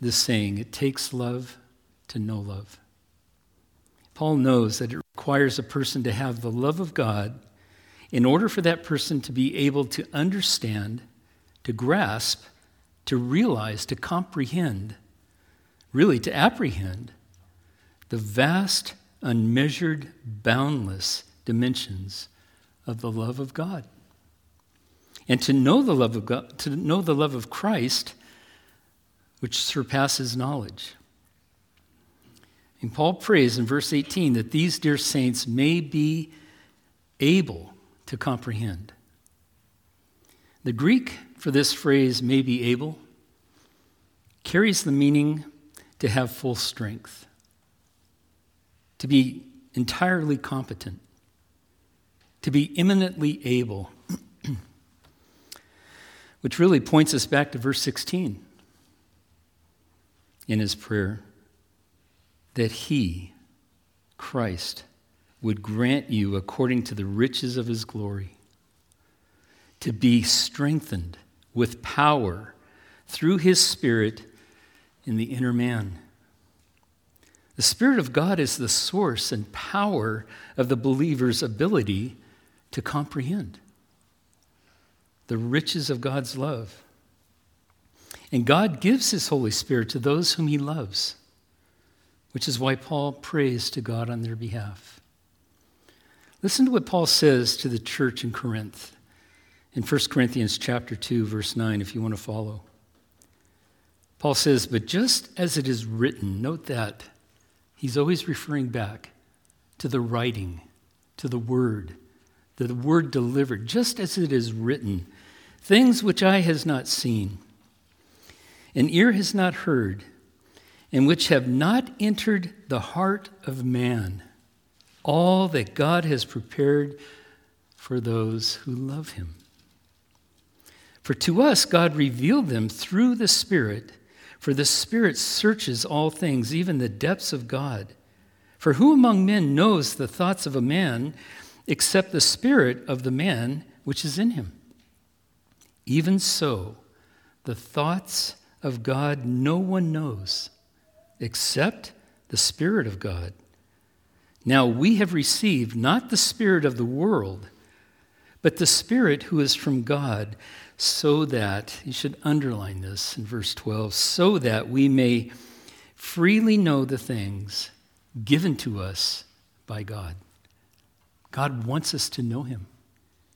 this saying it takes love to know love. Paul knows that it requires a person to have the love of God in order for that person to be able to understand, to grasp, to realize, to comprehend, really to apprehend the vast, unmeasured, boundless dimensions of the love of God. And to know the love of God, to know the love of Christ, which surpasses knowledge. And Paul prays in verse 18 that these dear saints may be able to comprehend. The Greek for this phrase, may be able, carries the meaning to have full strength, to be entirely competent, to be eminently able, which really points us back to verse 16 in his prayer that he, Christ, would grant you according to the riches of his glory to be strengthened with power through his Spirit in the inner man. The Spirit of God is the source and power of the believer's ability to comprehend the riches of God's love. And God gives His Holy Spirit to those whom He loves, which is why Paul prays to God on their behalf. Listen to what Paul says to the church in Corinth in 1 Corinthians chapter 2 verse 9 if you want to follow. Paul says, "But just as it is written, note that he's always referring back to the writing, to the word, the word delivered, just as it is written, things which eye has not seen, and ear has not heard, and which have not entered the heart of man, all that God has prepared for those who love him." For to us, God revealed them through the Spirit, for the Spirit searches all things, even the depths of God. For who among men knows the thoughts of a man except the Spirit of the man which is in him? Even so, the thoughts of God no one knows except the Spirit of God. Now we have received not the Spirit of the world, but the Spirit who is from God so that, you should underline this in verse 12, so that we may freely know the things given to us by God. God wants us to know Him.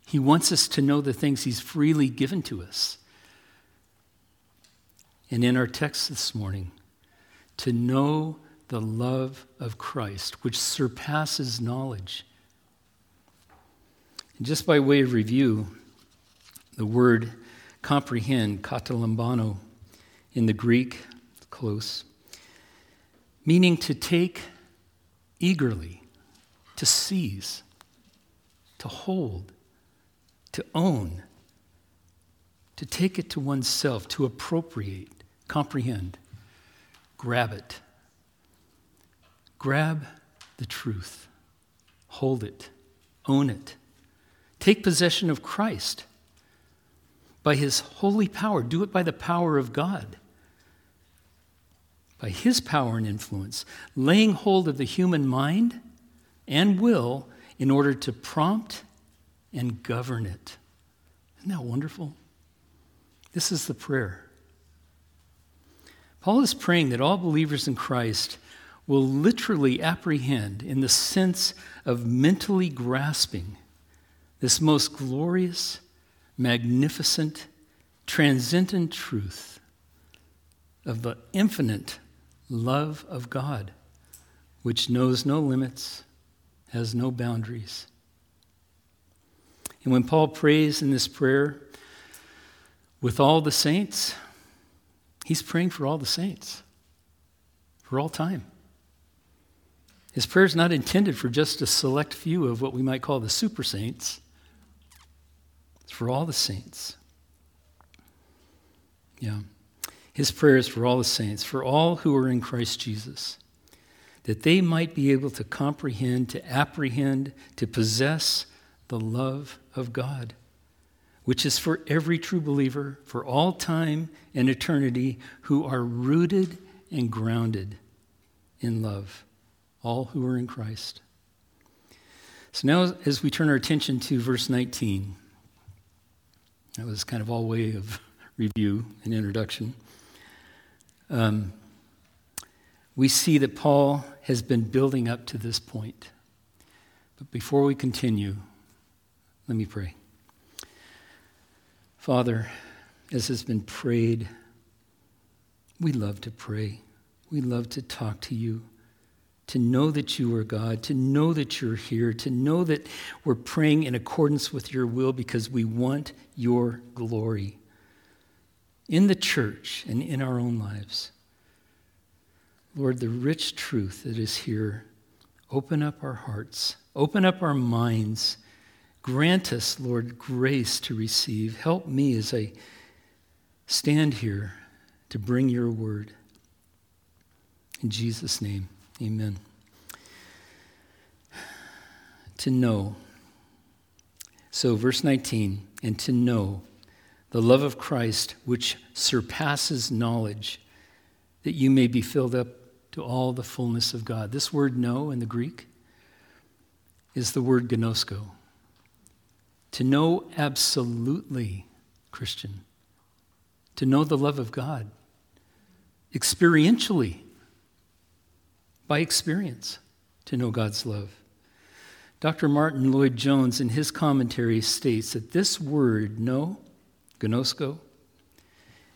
He wants us to know the things He's freely given to us. And in our text this morning, to know the love of Christ, which surpasses knowledge. And just by way of review, the word comprehend, katalambano, in the Greek, close, meaning to take eagerly, to seize, to hold, to own, to take it to oneself, to appropriate, comprehend, grab it. Grab the truth, hold it, own it. Take possession of Christ by his holy power. Do it by the power of God. By his power and influence, laying hold of the human mind and will in order to prompt and govern it. Isn't that wonderful? This is the prayer. Paul is praying that all believers in Christ will literally apprehend, in the sense of mentally grasping, this most glorious, magnificent, transcendent truth of the infinite love of God, which knows no limits, has no boundaries. And when Paul prays in this prayer with all the saints, he's praying for all the saints, for all time. His prayer is not intended for just a select few of what we might call the super saints. It's for all the saints. Yeah. His prayer is for all the saints, for all who are in Christ Jesus, that they might be able to comprehend, to apprehend, to possess the love of God, which is for every true believer, for all time and eternity, who are rooted and grounded in love, all who are in Christ. So now, as we turn our attention to verse 19, that was kind of all way of review and introduction. Um, we see that Paul has been building up to this point. But before we continue, let me pray. Father, as has been prayed, we love to pray. We love to talk to you, to know that you are God, to know that you're here, to know that we're praying in accordance with your will because we want your glory in the church and in our own lives. Lord, the rich truth that is here, open up our hearts, open up our minds Grant us, Lord, grace to receive. Help me as I stand here to bring your word. In Jesus' name, amen. To know. So, verse 19, and to know the love of Christ, which surpasses knowledge, that you may be filled up to all the fullness of God. This word know in the Greek is the word gnosko to know absolutely, Christian, to know the love of God experientially, by experience, to know God's love. Dr. Martyn Lloyd-Jones, in his commentary, states that this word, know, gnosko,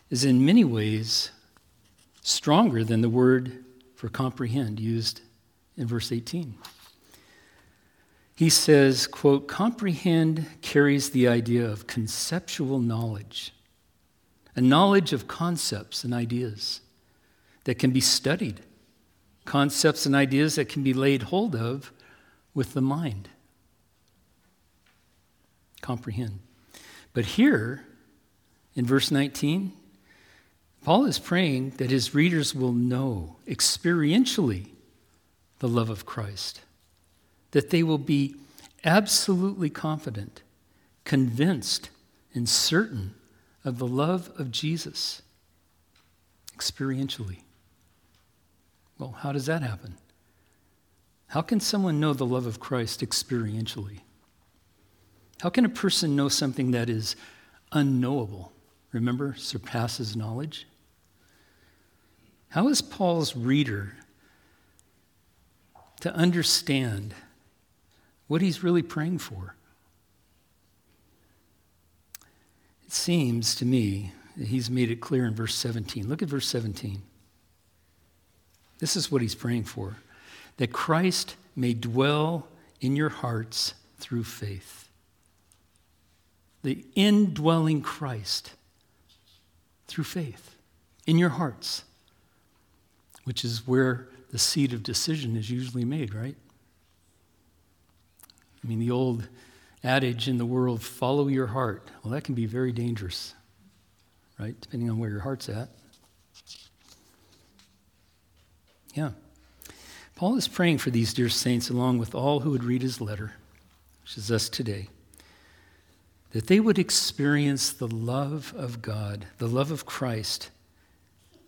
is in many ways stronger than the word for comprehend used in verse 18 he says, quote, comprehend carries the idea of conceptual knowledge, a knowledge of concepts and ideas that can be studied, concepts and ideas that can be laid hold of with the mind. Comprehend. But here, in verse 19, Paul is praying that his readers will know experientially the love of Christ that they will be absolutely confident, convinced, and certain of the love of Jesus experientially. Well, how does that happen? How can someone know the love of Christ experientially? How can a person know something that is unknowable? Remember, surpasses knowledge? How is Paul's reader to understand what he's really praying for. It seems to me that he's made it clear in verse 17. Look at verse 17. This is what he's praying for that Christ may dwell in your hearts through faith. The indwelling Christ through faith in your hearts, which is where the seat of decision is usually made, right? I mean, the old adage in the world, follow your heart. Well, that can be very dangerous, right? Depending on where your heart's at. Yeah. Paul is praying for these dear saints, along with all who would read his letter, which is us today, that they would experience the love of God, the love of Christ,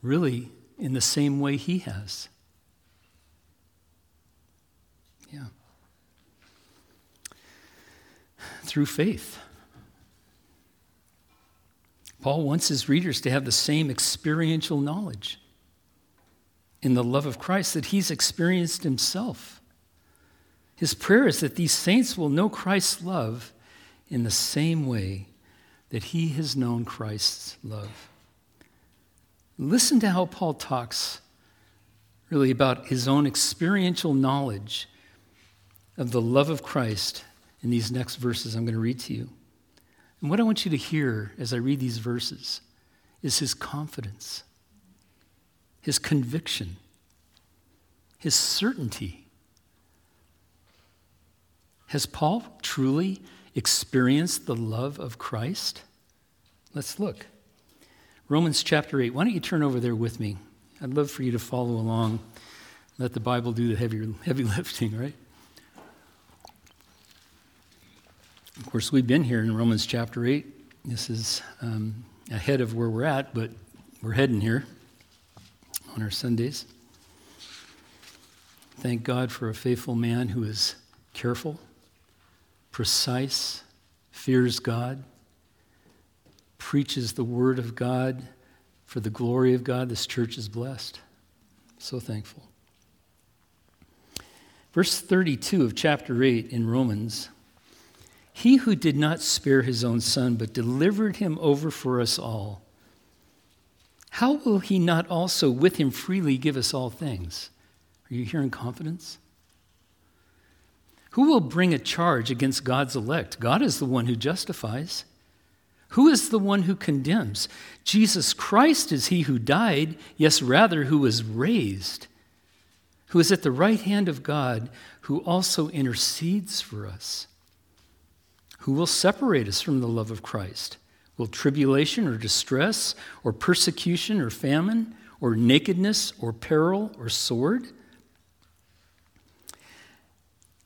really in the same way he has. Yeah. Through faith. Paul wants his readers to have the same experiential knowledge in the love of Christ that he's experienced himself. His prayer is that these saints will know Christ's love in the same way that he has known Christ's love. Listen to how Paul talks really about his own experiential knowledge of the love of Christ in these next verses I'm going to read to you. And what I want you to hear as I read these verses is his confidence, his conviction, his certainty. Has Paul truly experienced the love of Christ? Let's look. Romans chapter 8. Why don't you turn over there with me? I'd love for you to follow along. Let the Bible do the heavy, heavy lifting, right? Of course, we've been here in Romans chapter 8 This is um, ahead of where we're at, but we're heading here on our Sundays. Thank God for a faithful man who is careful, precise, fears God, preaches the word of God for the glory of God. This church is blessed. So thankful. Verse 32 of chapter 8 in Romans He who did not spare his own son, but delivered him over for us all, how will he not also with him freely give us all things? Are you hearing confidence? Who will bring a charge against God's elect? God is the one who justifies. Who is the one who condemns? Jesus Christ is he who died, yes, rather, who was raised, who is at the right hand of God, who also intercedes for us. Who will separate us from the love of Christ? Will tribulation or distress or persecution or famine or nakedness or peril or sword?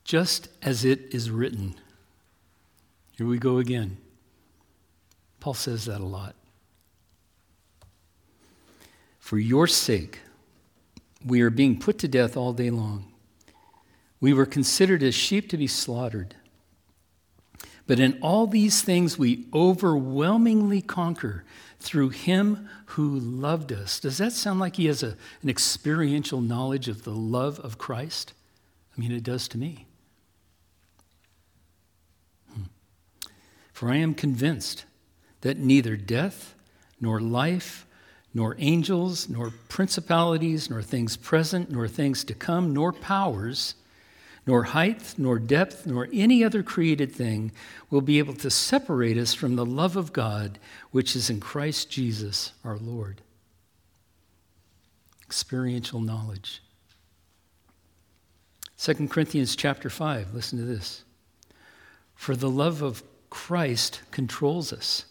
Just as it is written. Here we go again. Paul says that a lot. For your sake, we are being put to death all day long. We were considered as sheep to be slaughtered. But in all these things, we overwhelmingly conquer through him who loved us. Does that sound like he has a, an experiential knowledge of the love of Christ? I mean, it does to me. Hmm. For I am convinced that neither death, nor life, nor angels, nor principalities, nor things present, nor things to come, nor powers, nor height, nor depth, nor any other created thing will be able to separate us from the love of God which is in Christ Jesus our Lord. Experiential knowledge. 2 Corinthians chapter 5, listen to this. For the love of Christ controls us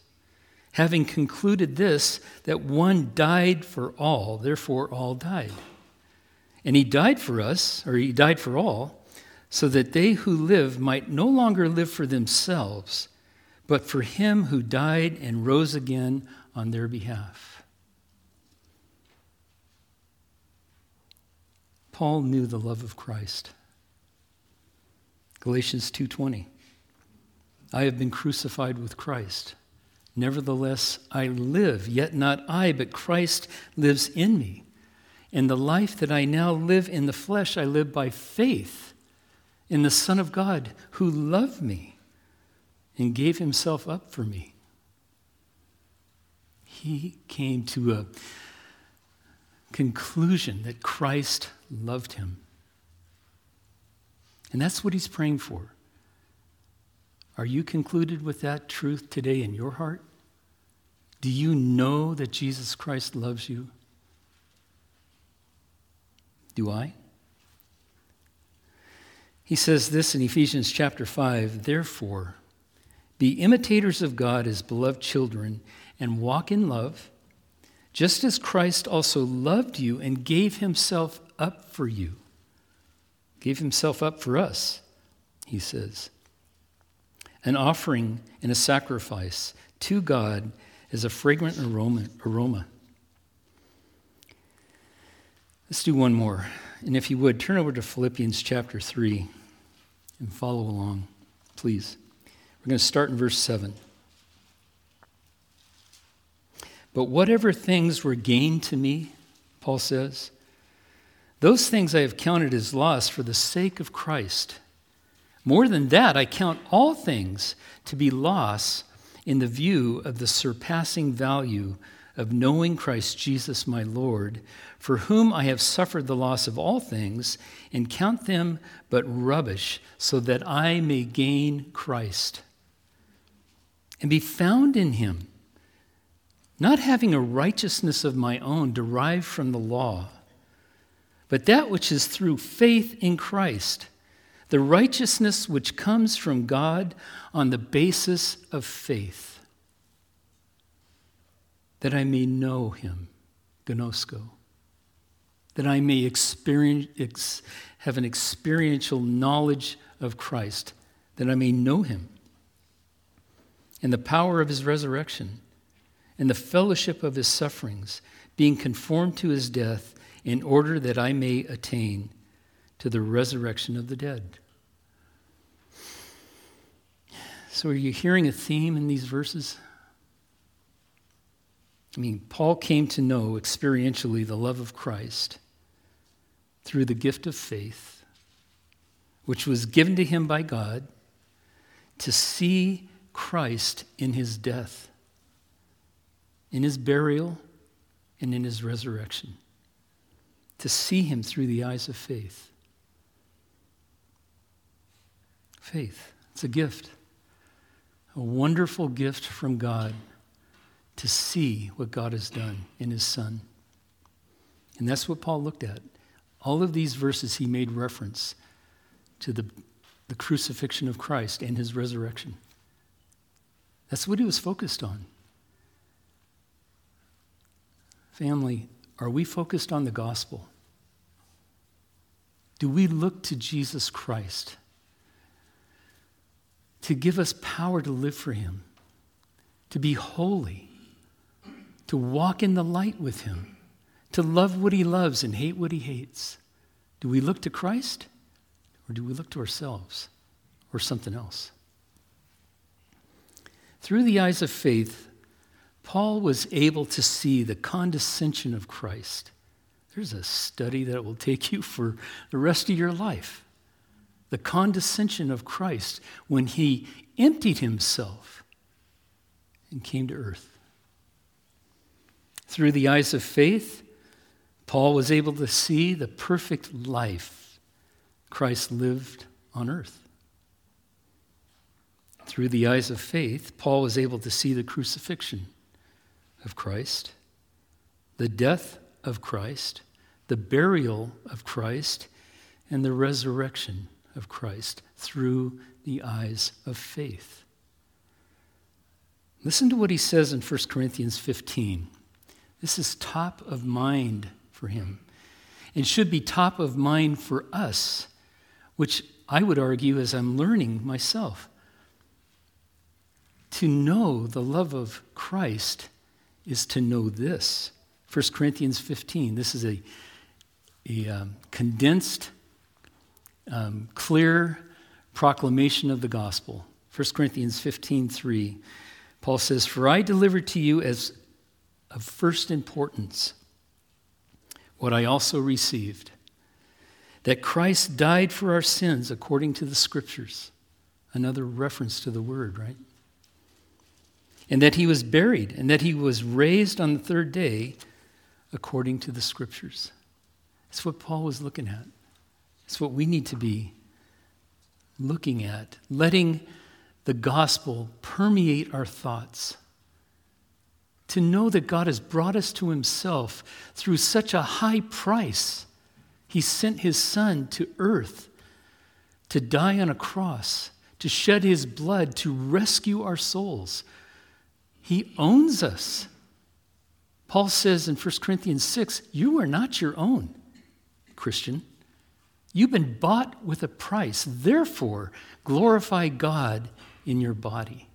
having concluded this, that one died for all, therefore all died. And he died for us, or he died for all, so that they who live might no longer live for themselves, but for him who died and rose again on their behalf. Paul knew the love of Christ. Galatians 2:20 I have been crucified with Christ. Nevertheless, I live, yet not I, but Christ lives in me. And the life that I now live in the flesh, I live by faith in the Son of God who loved me and gave himself up for me. He came to a conclusion that Christ loved him. And that's what he's praying for. Are you concluded with that truth today in your heart? Do you know that Jesus Christ loves you? Do I? He says this in Ephesians chapter 5 Therefore, be imitators of God as beloved children and walk in love, just as Christ also loved you and gave himself up for you. Gave himself up for us, he says an offering and a sacrifice to God as a fragrant aroma. aroma. Let's do one more. And if you would, turn over to Philippians chapter 3 and follow along, please. We're going to start in verse 7. But whatever things were gained to me, Paul says, those things I have counted as loss for the sake of Christ. More than that, I count all things to be loss in the view of the surpassing value of knowing Christ Jesus my Lord, for whom I have suffered the loss of all things, and count them but rubbish, so that I may gain Christ and be found in him, not having a righteousness of my own derived from the law, but that which is through faith in Christ the righteousness which comes from God on the basis of faith, that I may know him, gnosko, that I may experience, have an experiential knowledge of Christ, that I may know him, and the power of his resurrection, and the fellowship of his sufferings, being conformed to his death, in order that I may attain to the resurrection of the dead. So, are you hearing a theme in these verses? I mean, Paul came to know experientially the love of Christ through the gift of faith, which was given to him by God to see Christ in his death, in his burial, and in his resurrection. To see him through the eyes of faith. Faith, it's a gift, a wonderful gift from God to see what God has done in his Son. And that's what Paul looked at. All of these verses, he made reference to the, the crucifixion of Christ and his resurrection. That's what he was focused on. Family, are we focused on the gospel? Do we look to Jesus Christ to give us power to live for him, to be holy, to walk in the light with him, to love what he loves and hate what he hates? Do we look to Christ or do we look to ourselves or something else? Through the eyes of faith, Paul was able to see the condescension of Christ. There's a study that will take you for the rest of your life. The condescension of Christ when he emptied himself and came to earth. Through the eyes of faith, Paul was able to see the perfect life Christ lived on earth. Through the eyes of faith, Paul was able to see the crucifixion of Christ, the death of Christ, the burial of Christ, and the resurrection of Christ through the eyes of faith. Listen to what he says in 1 Corinthians 15. This is top of mind for him and should be top of mind for us, which I would argue as I'm learning myself. To know the love of Christ is to know this. 1 Corinthians 15, this is a, a um, condensed, um, clear proclamation of the gospel. 1 Corinthians 15, 3. Paul says, For I delivered to you as of first importance what I also received that Christ died for our sins according to the scriptures. Another reference to the word, right? and that he was buried, and that he was raised on the third day according to the scriptures. That's what Paul was looking at. It's what we need to be looking at, letting the gospel permeate our thoughts. To know that God has brought us to himself through such a high price. He sent his son to earth to die on a cross, to shed his blood, to rescue our souls he owns us. Paul says in 1 Corinthians 6 You are not your own, Christian. You've been bought with a price. Therefore, glorify God in your body.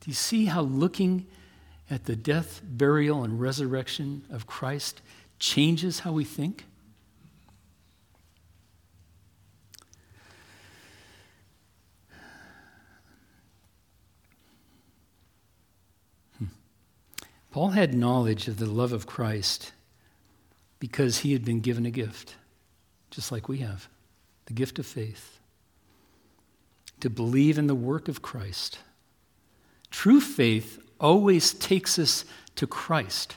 Do you see how looking at the death, burial, and resurrection of Christ changes how we think? Hmm. Paul had knowledge of the love of Christ because he had been given a gift, just like we have the gift of faith, to believe in the work of Christ. True faith always takes us to Christ,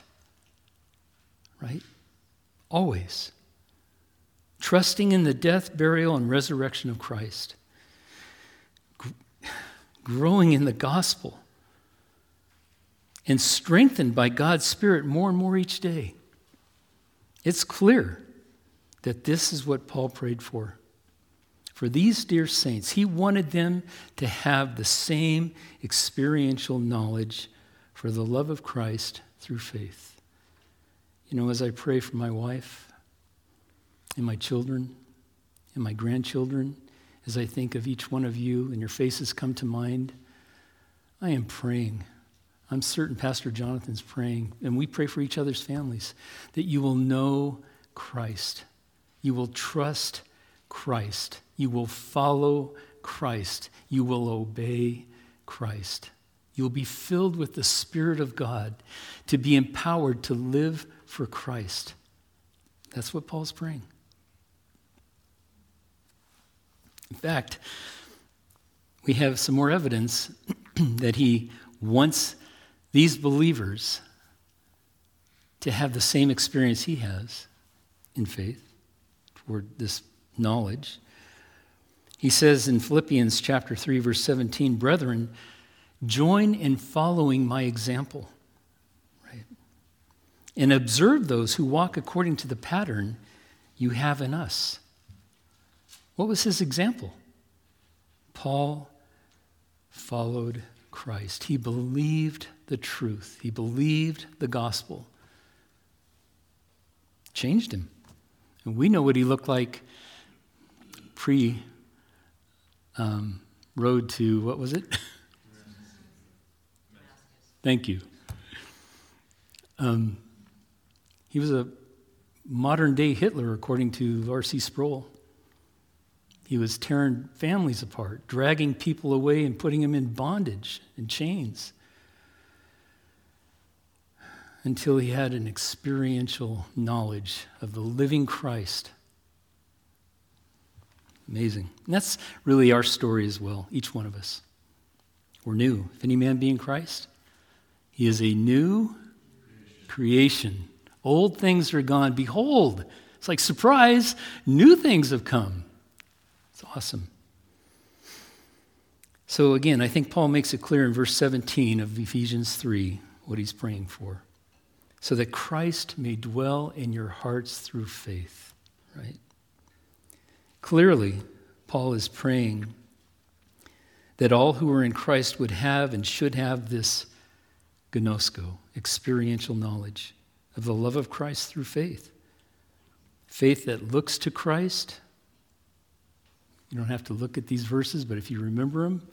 right? Always. Trusting in the death, burial, and resurrection of Christ. Growing in the gospel and strengthened by God's Spirit more and more each day. It's clear that this is what Paul prayed for. For these dear saints, he wanted them to have the same experiential knowledge for the love of Christ through faith. You know, as I pray for my wife and my children and my grandchildren, as I think of each one of you and your faces come to mind, I am praying. I'm certain Pastor Jonathan's praying, and we pray for each other's families, that you will know Christ. You will trust Christ. You will follow Christ. You will obey Christ. You'll be filled with the Spirit of God to be empowered to live for Christ. That's what Paul's praying. In fact, we have some more evidence that he wants these believers to have the same experience he has in faith toward this knowledge. He says in Philippians chapter 3 verse 17, "Brethren, join in following my example." Right? And observe those who walk according to the pattern you have in us. What was his example? Paul followed Christ. He believed the truth, he believed the gospel. Changed him. And we know what he looked like pre um, road to, what was it? Thank you. Um, he was a modern day Hitler, according to R.C. Sproul. He was tearing families apart, dragging people away and putting them in bondage and chains until he had an experiential knowledge of the living Christ. Amazing. And that's really our story as well, each one of us. We're new. If any man be in Christ, he is a new creation. Old things are gone. Behold, it's like surprise, new things have come. It's awesome. So, again, I think Paul makes it clear in verse 17 of Ephesians 3 what he's praying for. So that Christ may dwell in your hearts through faith, right? Clearly, Paul is praying that all who are in Christ would have and should have this gnosko, experiential knowledge of the love of Christ through faith. Faith that looks to Christ, you don't have to look at these verses, but if you remember them,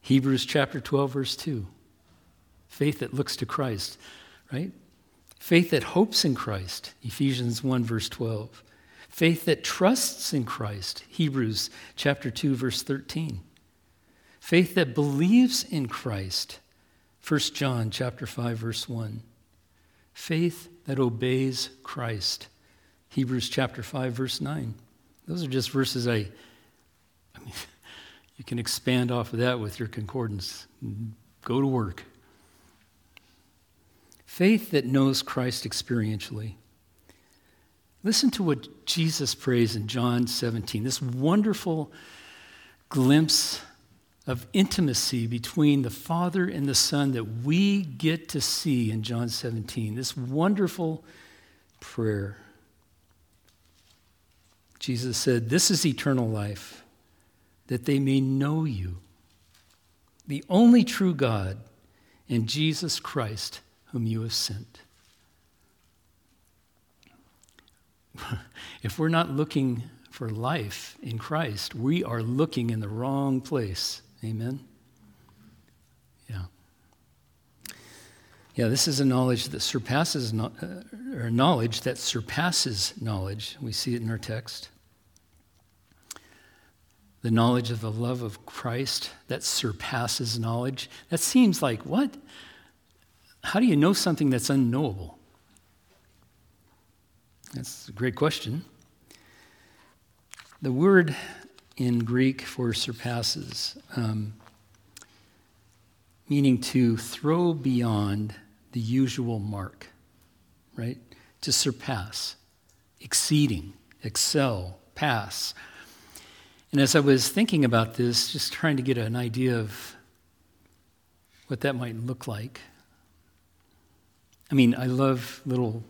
Hebrews chapter 12, verse 2. Faith that looks to Christ, right? Faith that hopes in Christ, Ephesians 1, verse 12. Faith that trusts in Christ, Hebrews chapter 2, verse 13. Faith that believes in Christ, 1 John chapter 5, verse 1. Faith that obeys Christ, Hebrews chapter 5, verse 9. Those are just verses I I mean, you can expand off of that with your concordance. Go to work. Faith that knows Christ experientially. Listen to what Jesus prays in John 17, this wonderful glimpse of intimacy between the Father and the Son that we get to see in John 17. This wonderful prayer. Jesus said, This is eternal life that they may know you, the only true God, and Jesus Christ, whom you have sent. if we're not looking for life in Christ, we are looking in the wrong place. Amen? Yeah. Yeah, this is a knowledge that surpasses, uh, or knowledge that surpasses knowledge. We see it in our text the knowledge of the love of Christ that surpasses knowledge. That seems like what? How do you know something that's unknowable? That's a great question. The word in Greek for surpasses, um, meaning to throw beyond the usual mark, right? To surpass, exceeding, excel, pass and as I was thinking about this, just trying to get an idea of what that might look like, I mean, I love little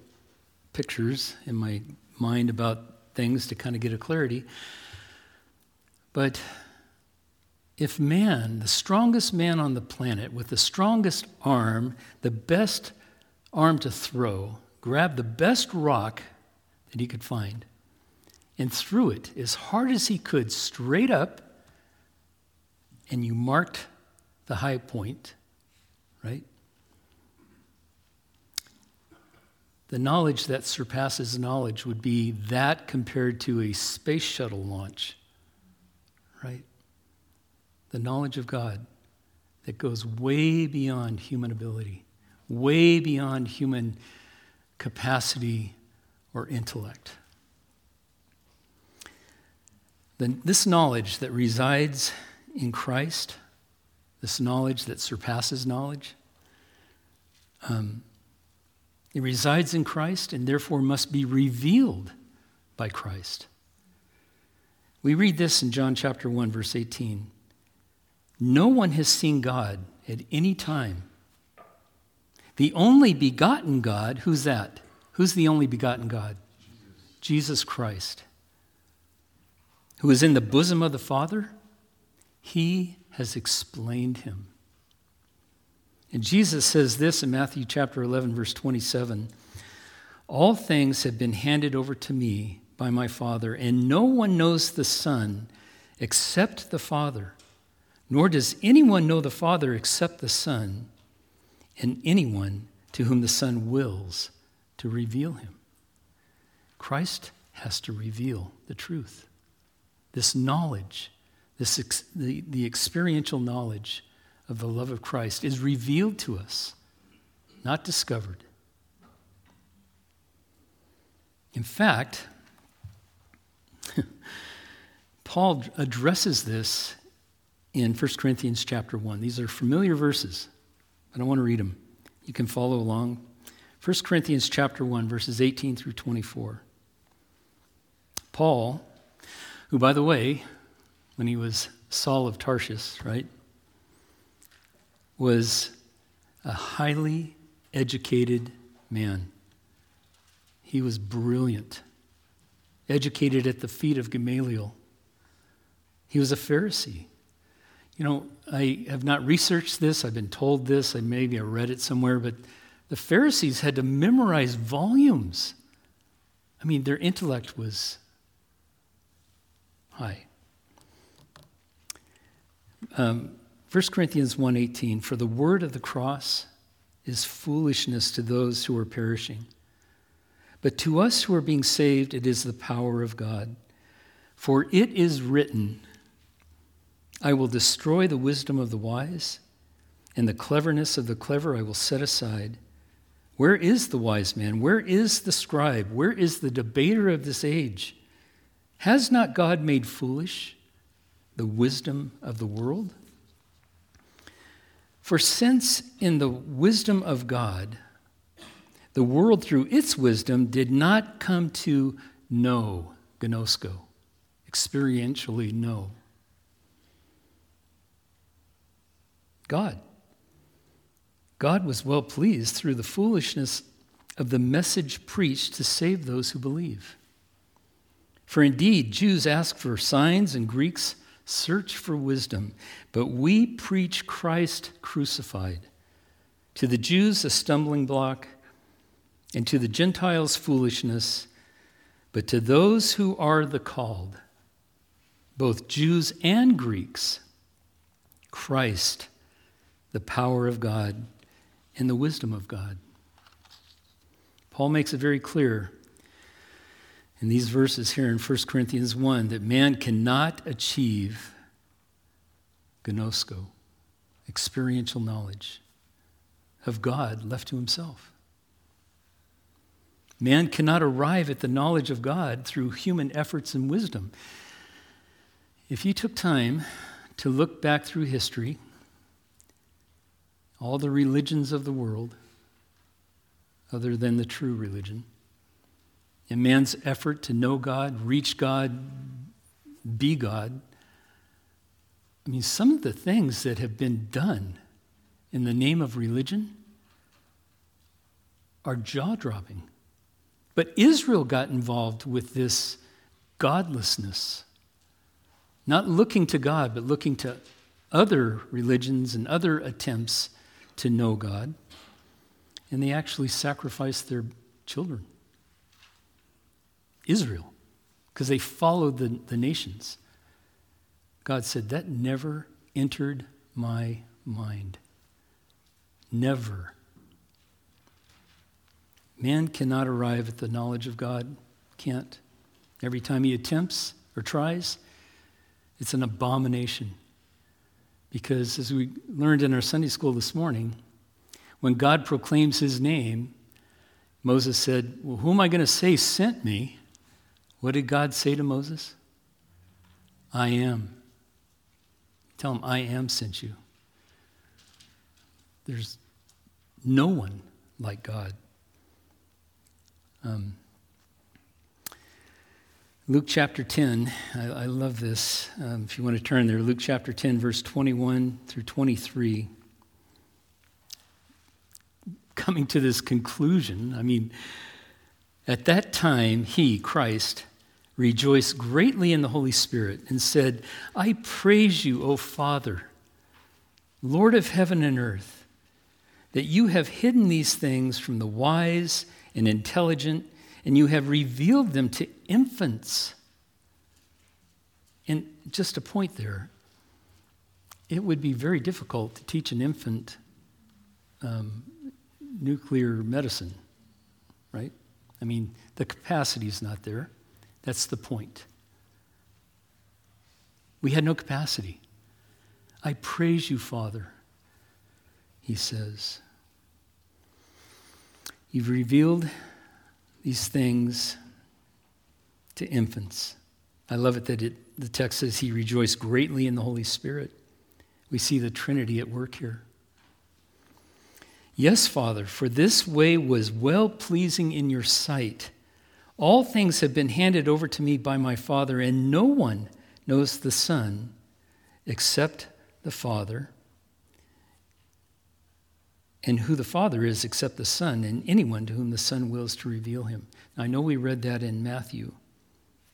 pictures in my mind about things to kind of get a clarity. But if man, the strongest man on the planet, with the strongest arm, the best arm to throw, grabbed the best rock that he could find, and threw it as hard as he could straight up, and you marked the high point, right? The knowledge that surpasses knowledge would be that compared to a space shuttle launch, right? The knowledge of God that goes way beyond human ability, way beyond human capacity or intellect. Then this knowledge that resides in Christ, this knowledge that surpasses knowledge, um, it resides in Christ and therefore must be revealed by Christ. We read this in John chapter 1, verse 18. No one has seen God at any time. The only begotten God, who's that? Who's the only begotten God? Jesus, Jesus Christ who is in the bosom of the Father, he has explained him. And Jesus says this in Matthew chapter 11, verse 27 All things have been handed over to me by my Father, and no one knows the Son except the Father, nor does anyone know the Father except the Son, and anyone to whom the Son wills to reveal him. Christ has to reveal the truth this knowledge, this ex- the, the experiential knowledge of the love of Christ is revealed to us, not discovered. In fact, Paul addresses this in 1 Corinthians chapter 1. These are familiar verses, I want to read them. You can follow along. 1 Corinthians chapter 1 verses 18 through 24. Paul who, by the way, when he was Saul of Tarsus, right, was a highly educated man. He was brilliant, educated at the feet of Gamaliel. He was a Pharisee. You know, I have not researched this, I've been told this, I maybe I read it somewhere, but the Pharisees had to memorize volumes. I mean, their intellect was high. Um, 1 Corinthians 1:18 For the word of the cross is foolishness to those who are perishing. But to us who are being saved it is the power of God. For it is written, I will destroy the wisdom of the wise, and the cleverness of the clever I will set aside. Where is the wise man? Where is the scribe? Where is the debater of this age? Has not God made foolish the wisdom of the world? For since in the wisdom of God, the world through its wisdom did not come to know, gnosko, experientially know. God. God was well pleased through the foolishness of the message preached to save those who believe. For indeed, Jews ask for signs and Greeks search for wisdom, but we preach Christ crucified. To the Jews, a stumbling block, and to the Gentiles, foolishness, but to those who are the called, both Jews and Greeks, Christ, the power of God and the wisdom of God. Paul makes it very clear in these verses here in 1 Corinthians 1 that man cannot achieve gnosko, experiential knowledge of God left to himself. Man cannot arrive at the knowledge of God through human efforts and wisdom. If you took time to look back through history, all the religions of the world, other than the true religion, in man's effort to know God, reach God, be God. I mean, some of the things that have been done in the name of religion are jaw dropping. But Israel got involved with this godlessness, not looking to God, but looking to other religions and other attempts to know God. And they actually sacrificed their children. Israel because they followed the, the nations. God said, That never entered my mind. Never. Man cannot arrive at the knowledge of God. Can't. Every time he attempts or tries, it's an abomination. Because as we learned in our Sunday school this morning, when God proclaims his name, Moses said, Well, who am I going to say sent me? What did God say to Moses? I am. Tell him, I am sent you. There's no one like God. Um, Luke chapter 10, I, I love this. Um, if you want to turn there, Luke chapter 10, verse 21 through 23. Coming to this conclusion, I mean, at that time, he, Christ, rejoiced greatly in the Holy Spirit and said, I praise you, O Father, Lord of heaven and earth, that you have hidden these things from the wise and intelligent and you have revealed them to infants. And just a point there, it would be very difficult to teach an infant um, nuclear medicine, right? I mean, the capacity is not there. That's the point. We had no capacity. I praise you, Father, he says. You've revealed these things to infants. I love it that it, the text says he rejoiced greatly in the Holy Spirit. We see the Trinity at work here. Yes, Father, for this way was well pleasing in your sight. All things have been handed over to me by my Father, and no one knows the Son except the Father, and who the Father is except the Son, and anyone to whom the Son wills to reveal him. Now, I know we read that in Matthew.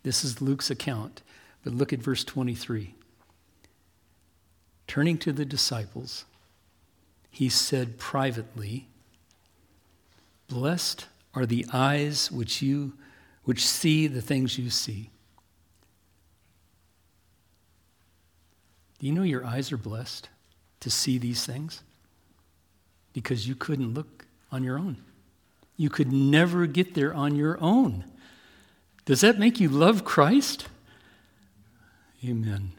This is Luke's account, but look at verse 23. Turning to the disciples, he said privately, Blessed are the eyes which you which see the things you see. Do you know your eyes are blessed to see these things? Because you couldn't look on your own. You could never get there on your own. Does that make you love Christ? Amen.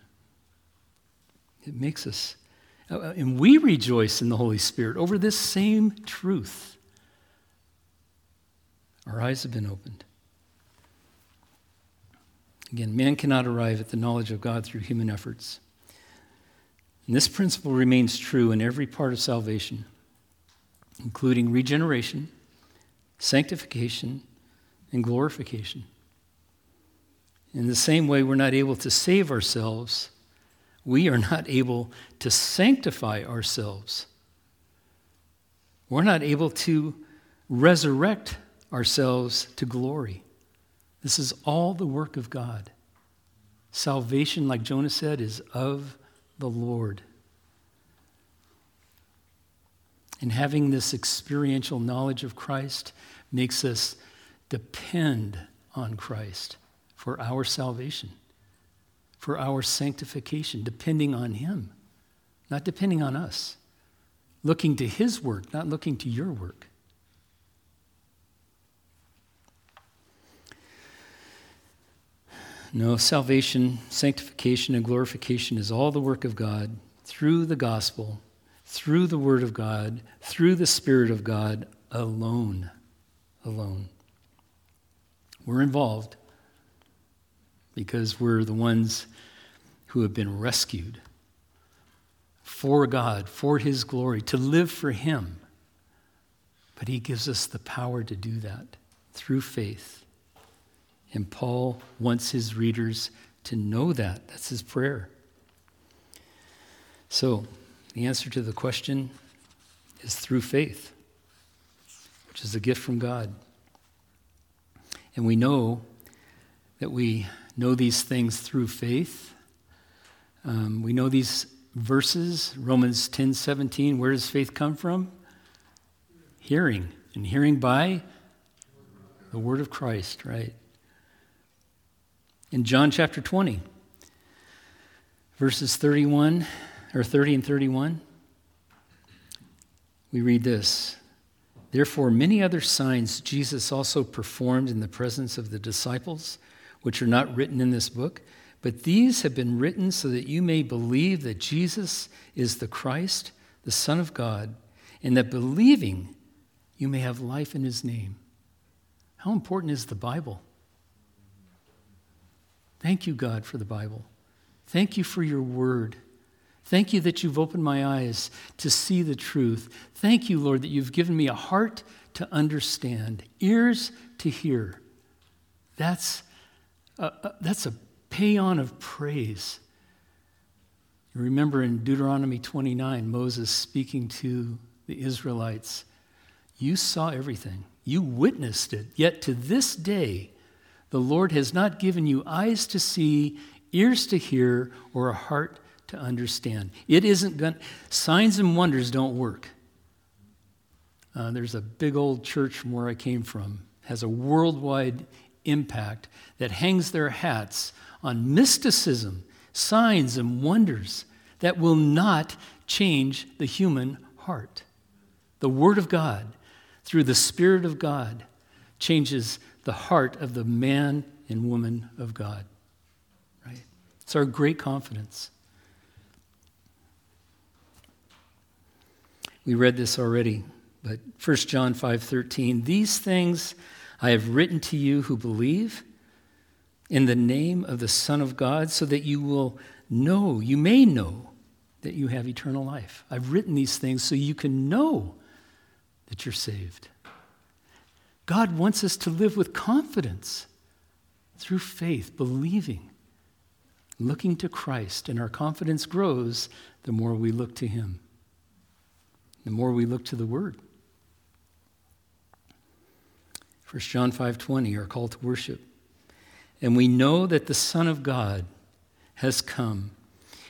It makes us. Uh, and we rejoice in the Holy Spirit over this same truth. Our eyes have been opened. Again, man cannot arrive at the knowledge of God through human efforts. And this principle remains true in every part of salvation including regeneration, sanctification, and glorification. In the same way, we're not able to save ourselves, we are not able to sanctify ourselves. We're not able to resurrect ourselves to glory. This is all the work of God. Salvation, like Jonah said, is of the Lord. And having this experiential knowledge of Christ makes us depend on Christ for our salvation, for our sanctification, depending on Him, not depending on us. Looking to His work, not looking to your work. No, salvation, sanctification, and glorification is all the work of God through the gospel through the Word of God, through the Spirit of God alone. Alone. We're involved because we're the ones who have been rescued for God, for His glory, to live for Him. But He gives us the power to do that through faith. And Paul wants his readers to know that. That's his prayer. So, the answer to the question is through faith, which is a gift from God. And we know that we know these things through faith. Um, we know these verses, Romans 10 17. Where does faith come from? Hearing. And hearing by the word of Christ, right? In John chapter 20, verses 31 or 30 and 31. we read this Therefore, many other signs Jesus also performed in the presence of the disciples, which are not written in this book, but these have been written so that you may believe that Jesus is the Christ, the Son of God, and that believing you may have life in his name. How important is the Bible? Thank you, God, for the Bible. Thank you for your word. Thank you that you've opened my eyes to see the truth. Thank you, Lord, that you've given me a heart to understand, ears to hear. That's a, that's a paean of praise. You remember in Deuteronomy 29, Moses speaking to the Israelites, You saw everything, you witnessed it, yet to this day, the Lord has not given you eyes to see, ears to hear, or a heart to understand. It isn't going signs and wonders don't work. Uh, there's a big old church from where I came from, has a worldwide impact that hangs their hats on mysticism, signs and wonders that will not change the human heart. The Word of God, through the Spirit of God, changes the heart of the man and woman of God. Right? It's our great confidence. We read this already, but 1 John 5:13, "These things I have written to you who believe in the name of the Son of God, so that you will know, you may know that you have eternal life. I've written these things so you can know that you're saved. God wants us to live with confidence through faith, believing, looking to Christ, and our confidence grows the more we look to Him the more we look to the Word. 1 John 5:20, our call to worship. And we know that the Son of God has come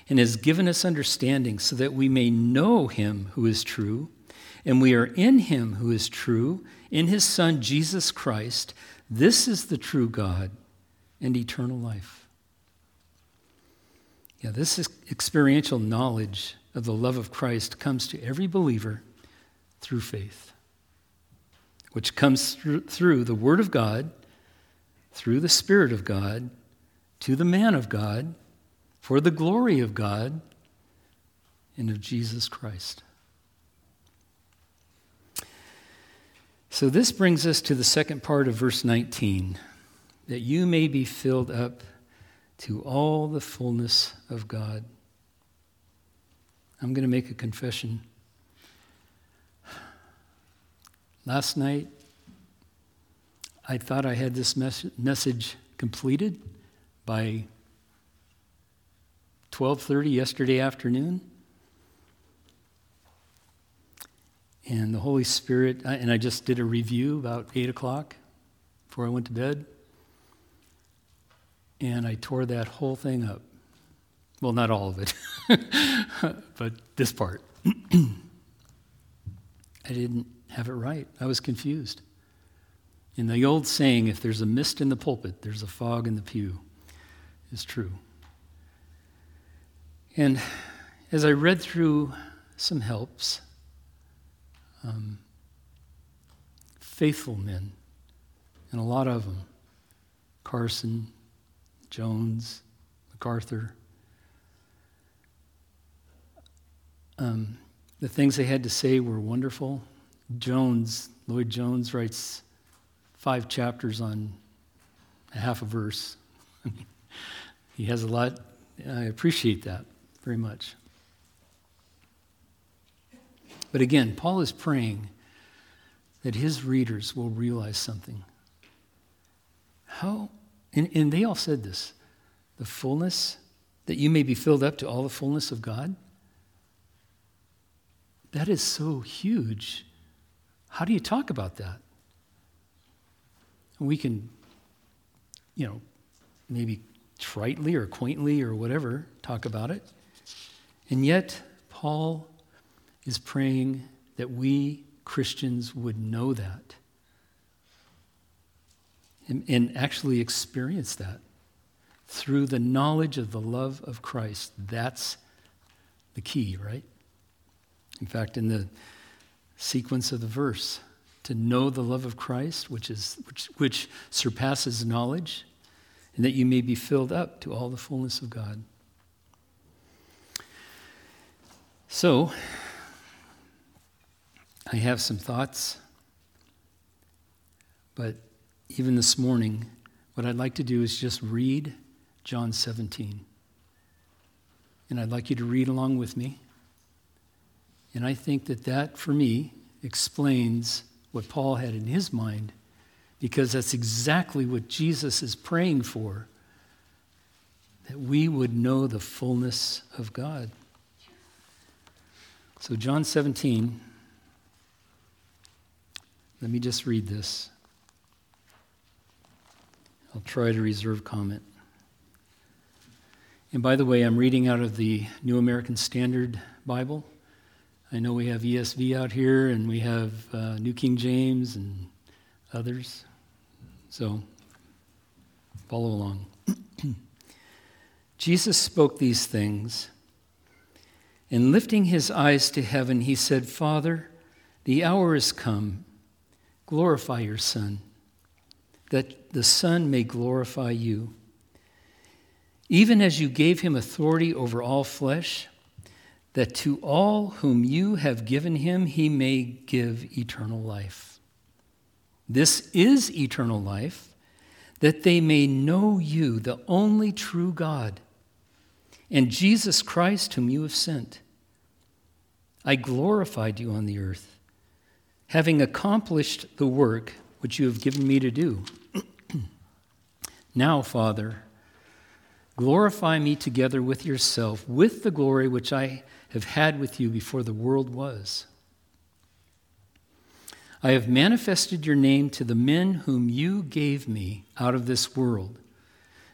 and has given us understanding so that we may know him who is true, and we are in him who is true, in his Son Jesus Christ. This is the true God and eternal life. Yeah, this is experiential knowledge of the love of Christ comes to every believer through faith, which comes through, the Word of God, through the Spirit of God, to the man of God, for the glory of God and of Jesus Christ. So, this brings us to the second part of verse 19 that you may be filled up to all the fullness of God. I'm going to make a confession. Last night, I thought I had this mes- message completed by 12:30 yesterday afternoon. And the Holy Spirit, and I just did a review about 8 o'clock before I went to bed. And I tore that whole thing up. Well, not all of it, but this part. I didn't have it right. I was confused. In the old saying, if there's a mist in the pulpit, there's a fog in the pew, is true. And as I read through some helps, um, faithful men, and a lot of them Carson, Jones, MacArthur, Um, the things they had to say were wonderful. Jones, Lloyd Jones, writes five chapters on a half a verse. he has a lot. I appreciate that very much. But again, Paul is praying that his readers will realize something. How, and, and they all said this the fullness, that you may be filled up to all the fullness of God. That is so huge. How do you talk about that? We can, you know, maybe tritely or quaintly or whatever talk about it. And yet, Paul is praying that we Christians would know that and, and, actually experience that through the knowledge of the love of Christ. That's the key, right? In fact, in the sequence of the verse to know the love of Christ, which, is, which, which surpasses knowledge, and that you may be filled up to all the fullness of God. So, I have some thoughts, but even this morning, what I'd like to do is just read John 17. And I'd like you to read along with me. And I think that that, for me, explains what Paul had in his mind, because that's exactly what Jesus is praying for that we would know the fullness of God. So, John 17, let me just read this. I'll try to reserve comment. And by the way, I'm reading out of the New American Standard Bible. I know we have ESV out here, and we have uh, New King James and others. So follow along. Jesus spoke these things, and lifting his eyes to heaven, he said, Father, the hour is come. Glorify your Son, that the Son may glorify you. Even as you gave him authority over all flesh, that to all whom you have given him, he may give eternal life. This is eternal life, that they may know you, the only true God, and Jesus Christ, whom you have sent. I glorified you on the earth, having accomplished the work which you have given me to do. now, Father, glorify me together with yourself, with the glory which I have had with you before the world was. I have manifested your name to the men whom you gave me out of this world.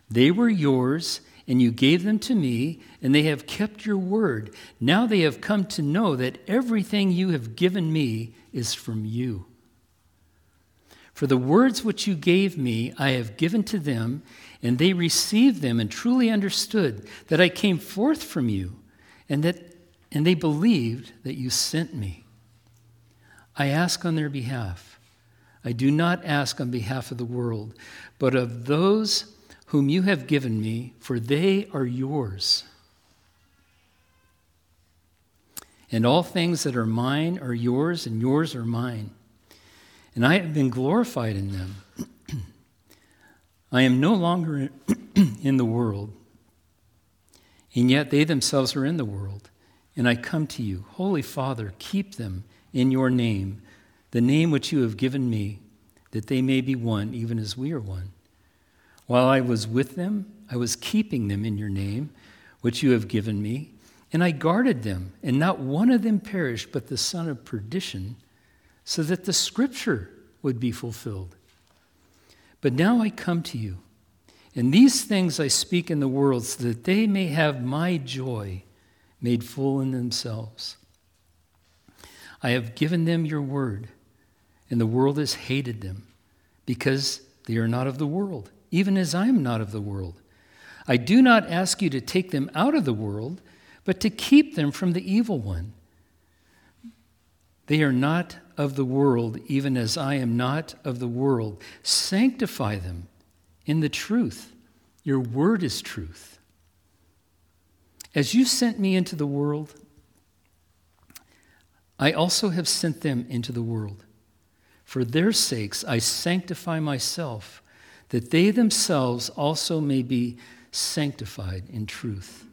They were yours, and you gave them to me, and they have kept your word. Now they have come to know that everything you have given me is from you. For the words which you gave me, I have given to them, and they received them and truly understood that I came forth from you, and that and they believed that you sent me. I ask on their behalf. I do not ask on behalf of the world, but of those whom you have given me, for they are yours. And all things that are mine are yours, and yours are mine. And I have been glorified in them. I am no longer in the world, and yet they themselves are in the world and I come to you. Holy Father, keep them in your name, the name which you have given me, that they may be one, even as we are one. While I was with them, I was keeping them in your name, which you have given me, and I guarded them, and not one of them perished, but the son of perdition, so that the scripture would be fulfilled. But now I come to you, and these things I speak in the world, so that they may have my joy made full in themselves. I have given them your word, and the world has hated them because they are not of the world, even as I am not of the world. I do not ask you to take them out of the world, but to keep them from the evil one. They are not of the world, even as I am not of the world. Sanctify them in the truth. Your word is truth. As you sent me into the world, I also have sent them into the world. For their sakes I sanctify myself, that they themselves also may be sanctified in truth.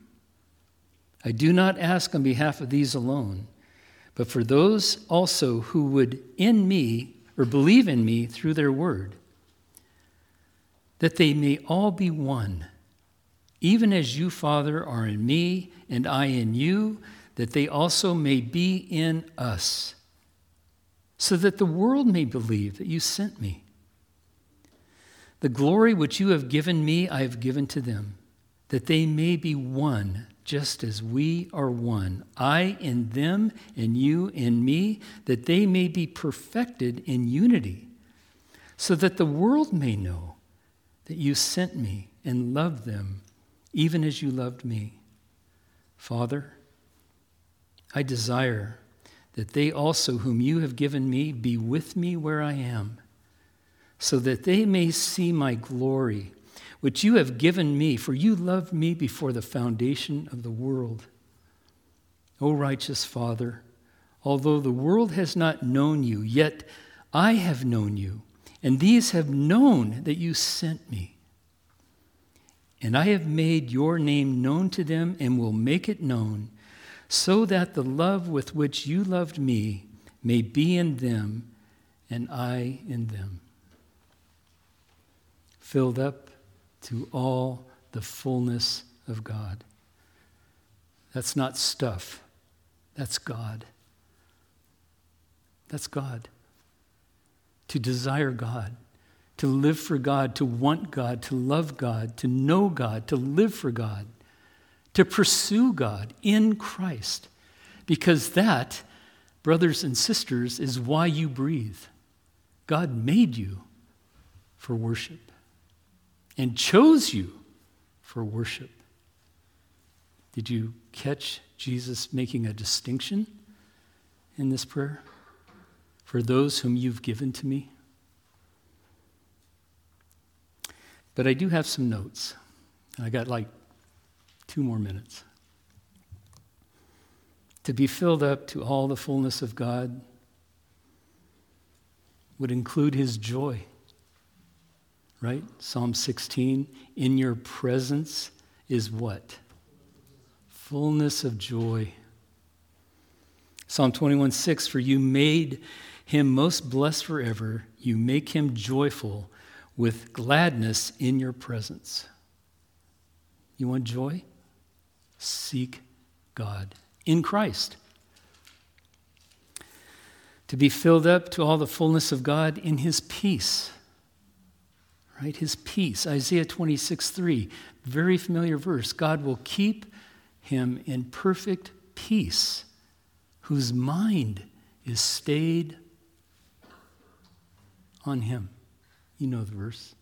I do not ask on behalf of these alone, but for those also who would in me or believe in me through their word, that they may all be one even as you, Father, are in me and I in you, that they also may be in us, so that the world may believe that you sent me. The glory which you have given me, I have given to them, that they may be one, just as we are one. I in them, and you in me, that they may be perfected in unity, so that the world may know that you sent me and loved them even as you loved me. Father, I desire that they also, whom you have given me, be with me where I am, so that they may see my glory, which you have given me, for you loved me before the foundation of the world. O righteous Father, although the world has not known you, yet I have known you, and these have known that you sent me. And I have made your name known to them and will make it known so that the love with which you loved me may be in them and I in them. Filled up to all the fullness of God. That's not stuff, that's God. That's God. To desire God, to live for God, to want God, to love God, to know God, to live for God to pursue God in Christ. Because that, brothers and sisters, is why you breathe. God made you for worship and chose you for worship. Did you catch Jesus making a distinction in this prayer? For those whom you've given to me? But I do have some notes. I got like Two more minutes. To be filled up to all the fullness of God would include his joy. Right? Psalm 16 In your presence is what? Fullness of joy. Psalm 21 6 For you made him most blessed forever, you make him joyful with gladness in your presence. You want joy? seek God in Christ. To be filled up to all the fullness of God in His peace. Right? His peace. Isaiah 26, 3, very familiar verse. God will keep him in perfect peace, whose mind is stayed on Him. You know the verse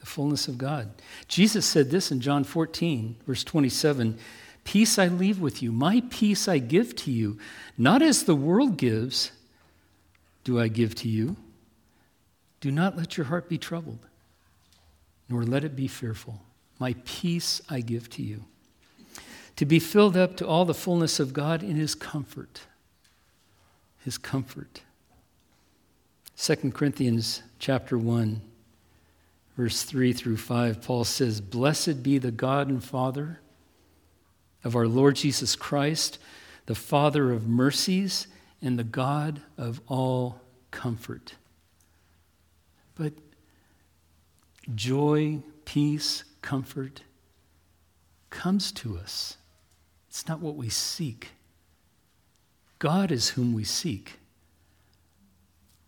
the fullness of God. Jesus said this in John 14, verse 27 Peace I leave with you, my peace I give to you. Not as the world gives, do I give to you. Do not let your heart be troubled, nor let it be fearful. My peace I give to you. To be filled up to all the fullness of God in his comfort. His comfort. 2 Corinthians chapter 1 verse 3 through 5, Paul says, Blessed be the God and Father of our Lord Jesus Christ, the Father of mercies and the God of all comfort. But joy, peace, comfort comes to us. It's not what we seek. God is whom we seek.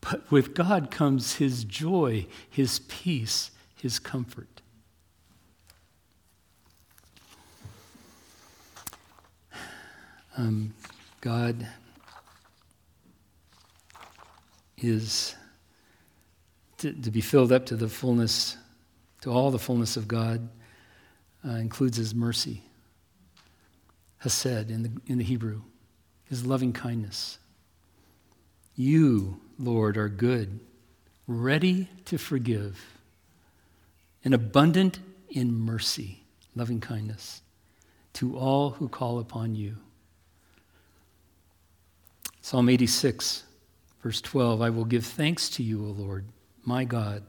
But with God comes his joy, his peace, his comfort. Um, God is to, to, be filled up to the fullness, to all the fullness of God, uh, includes his mercy, hesed in the, in the Hebrew, his loving kindness. You, Lord, are good, ready to forgive, and abundant in mercy, loving kindness to all who call upon you. Psalm 86, verse 12 I will give thanks to you, O Lord, my God,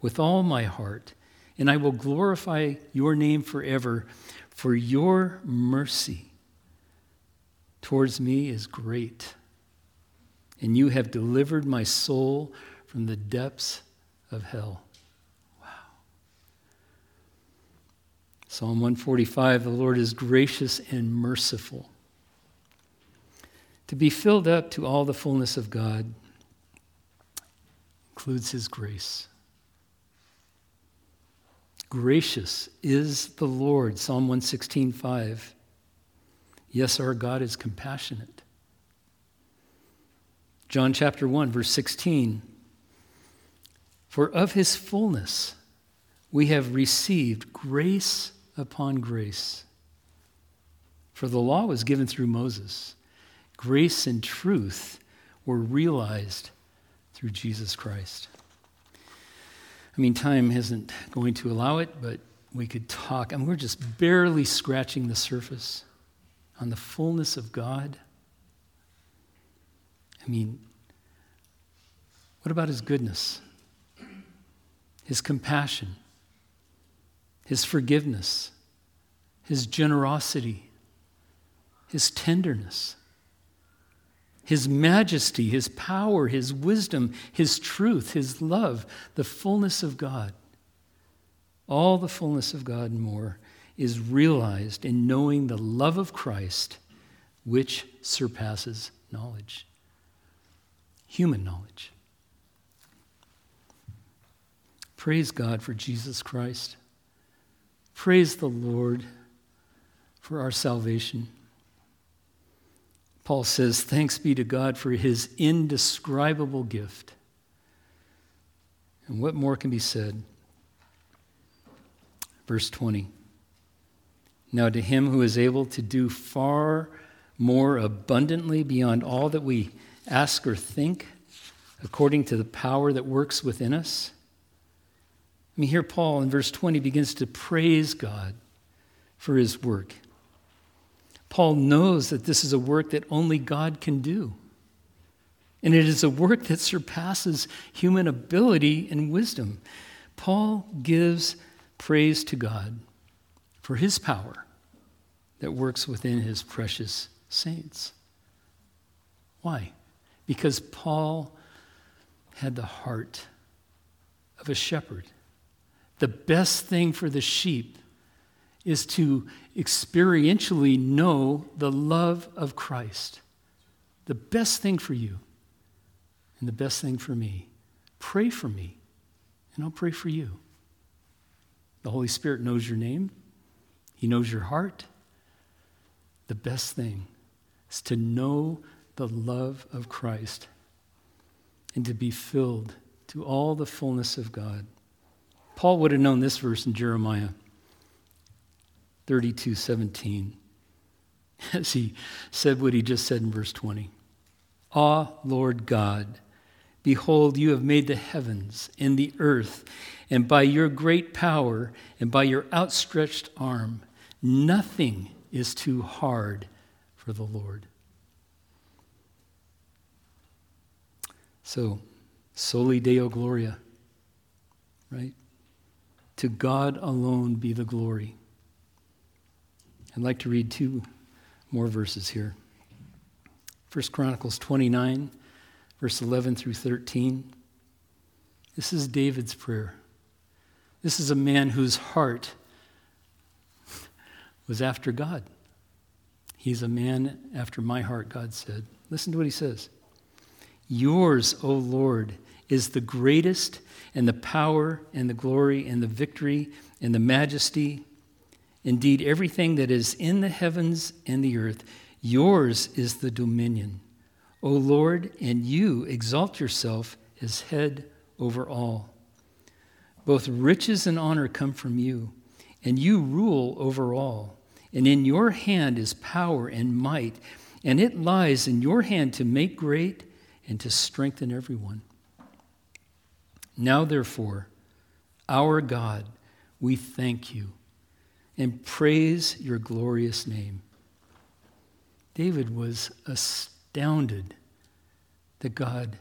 with all my heart, and I will glorify your name forever, for your mercy towards me is great and you have delivered my soul from the depths of hell. Wow. Psalm 145 The Lord is gracious and merciful. To be filled up to all the fullness of God includes His grace. Gracious is the Lord, Psalm 116, 5. Yes, our God is compassionate. John chapter 1, verse 16. For of his fullness we have received grace upon grace. For the law was given through Moses, grace and truth were realized through Jesus Christ. I mean, time isn't going to allow it, but we could talk. I mean, we're just barely scratching the surface on the fullness of God. I mean, what about his goodness, his compassion, his forgiveness, his generosity, his tenderness? His majesty, His power, His wisdom, His truth, His love, the fullness of God. All the fullness of God and more is realized in knowing the love of Christ, which surpasses knowledge, human knowledge. Praise God for Jesus Christ. Praise the Lord for our salvation. Paul says, Thanks be to God for his indescribable gift. And what more can be said? Verse 20. Now, to him who is able to do far more abundantly beyond all that we ask or think, according to the power that works within us. I mean, here Paul in verse 20 begins to praise God for his work. Paul knows that this is a work that only God can do. And it is a work that surpasses human ability and wisdom. Paul gives praise to God for his power that works within his precious saints. Why? Because Paul had the heart of a shepherd. The best thing for the sheep is to experientially know the love of Christ. The best thing for you and the best thing for me. Pray for me, and I'll pray for you. The Holy Spirit knows your name, He knows your heart. The best thing is to know the love of Christ and to be filled to all the fullness of God. Paul would have known this verse in Jeremiah 32 17, as he said what he just said in verse 20. Ah, Lord God, behold, you have made the heavens and the earth, and by your great power and by your outstretched arm, nothing is too hard for the Lord. So, soli Deo Gloria, right? To God alone be the glory. I'd like to read two more verses here. 1 Chronicles 29, verse 11 through 13. This is David's prayer. This is a man whose heart was after God. He's a man after my heart, God said. Listen to what he says Yours, O Lord, is the greatest, and the power, and the glory, and the victory, and the majesty Indeed, everything that is in the heavens and the earth, yours is the dominion. O Lord, and you exalt yourself as head over all. Both riches and honor come from you, and you rule over all. And in your hand is power and might, and it lies in your hand to make great and to strengthen everyone. Now, therefore, our God, we thank you and praise your glorious name. David was astounded that God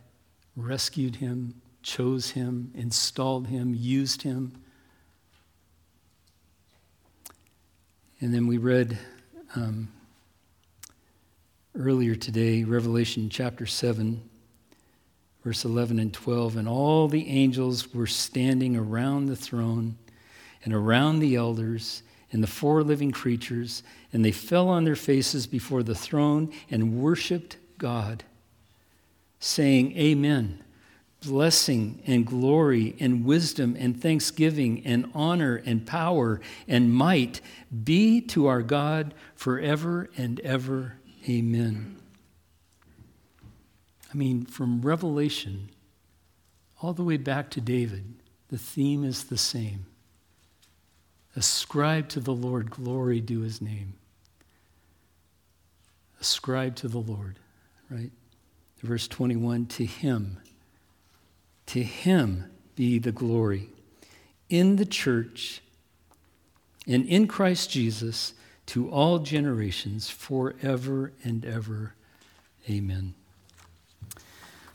rescued him, chose him, installed him, used him. And then we read um, earlier today, Revelation chapter 7, verse 11 and 12. And all the angels were standing around the throne and around the elders and the four living creatures, and they fell on their faces before the throne and worshiped God, saying, Amen. Blessing and glory and wisdom and thanksgiving and honor and power and might be to our God forever and ever. Amen. I mean, from Revelation all the way back to David, the theme is the same Ascribe to the Lord glory due his name. Ascribe to the Lord. right? Verse 21 To him, to him be the glory in the church and in Christ Jesus to all generations forever and ever. Amen.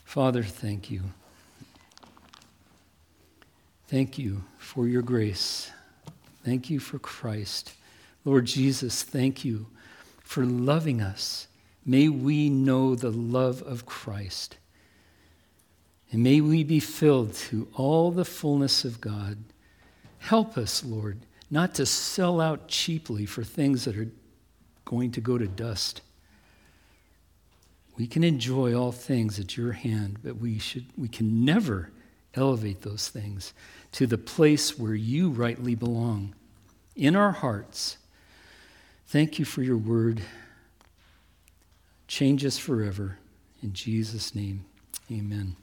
Father, thank you. Thank you for your grace. Thank you for Christ. Lord Jesus, thank you for loving us. May we know the love of Christ. And may we be filled to all the fullness of God. Help us, Lord, not to sell out cheaply for things that are going to go to dust. We can enjoy all things at your hand, but we, should, we can never elevate those things to the place where you rightly belong in our hearts. Thank you for your word. Change us forever. In Jesus' name, amen.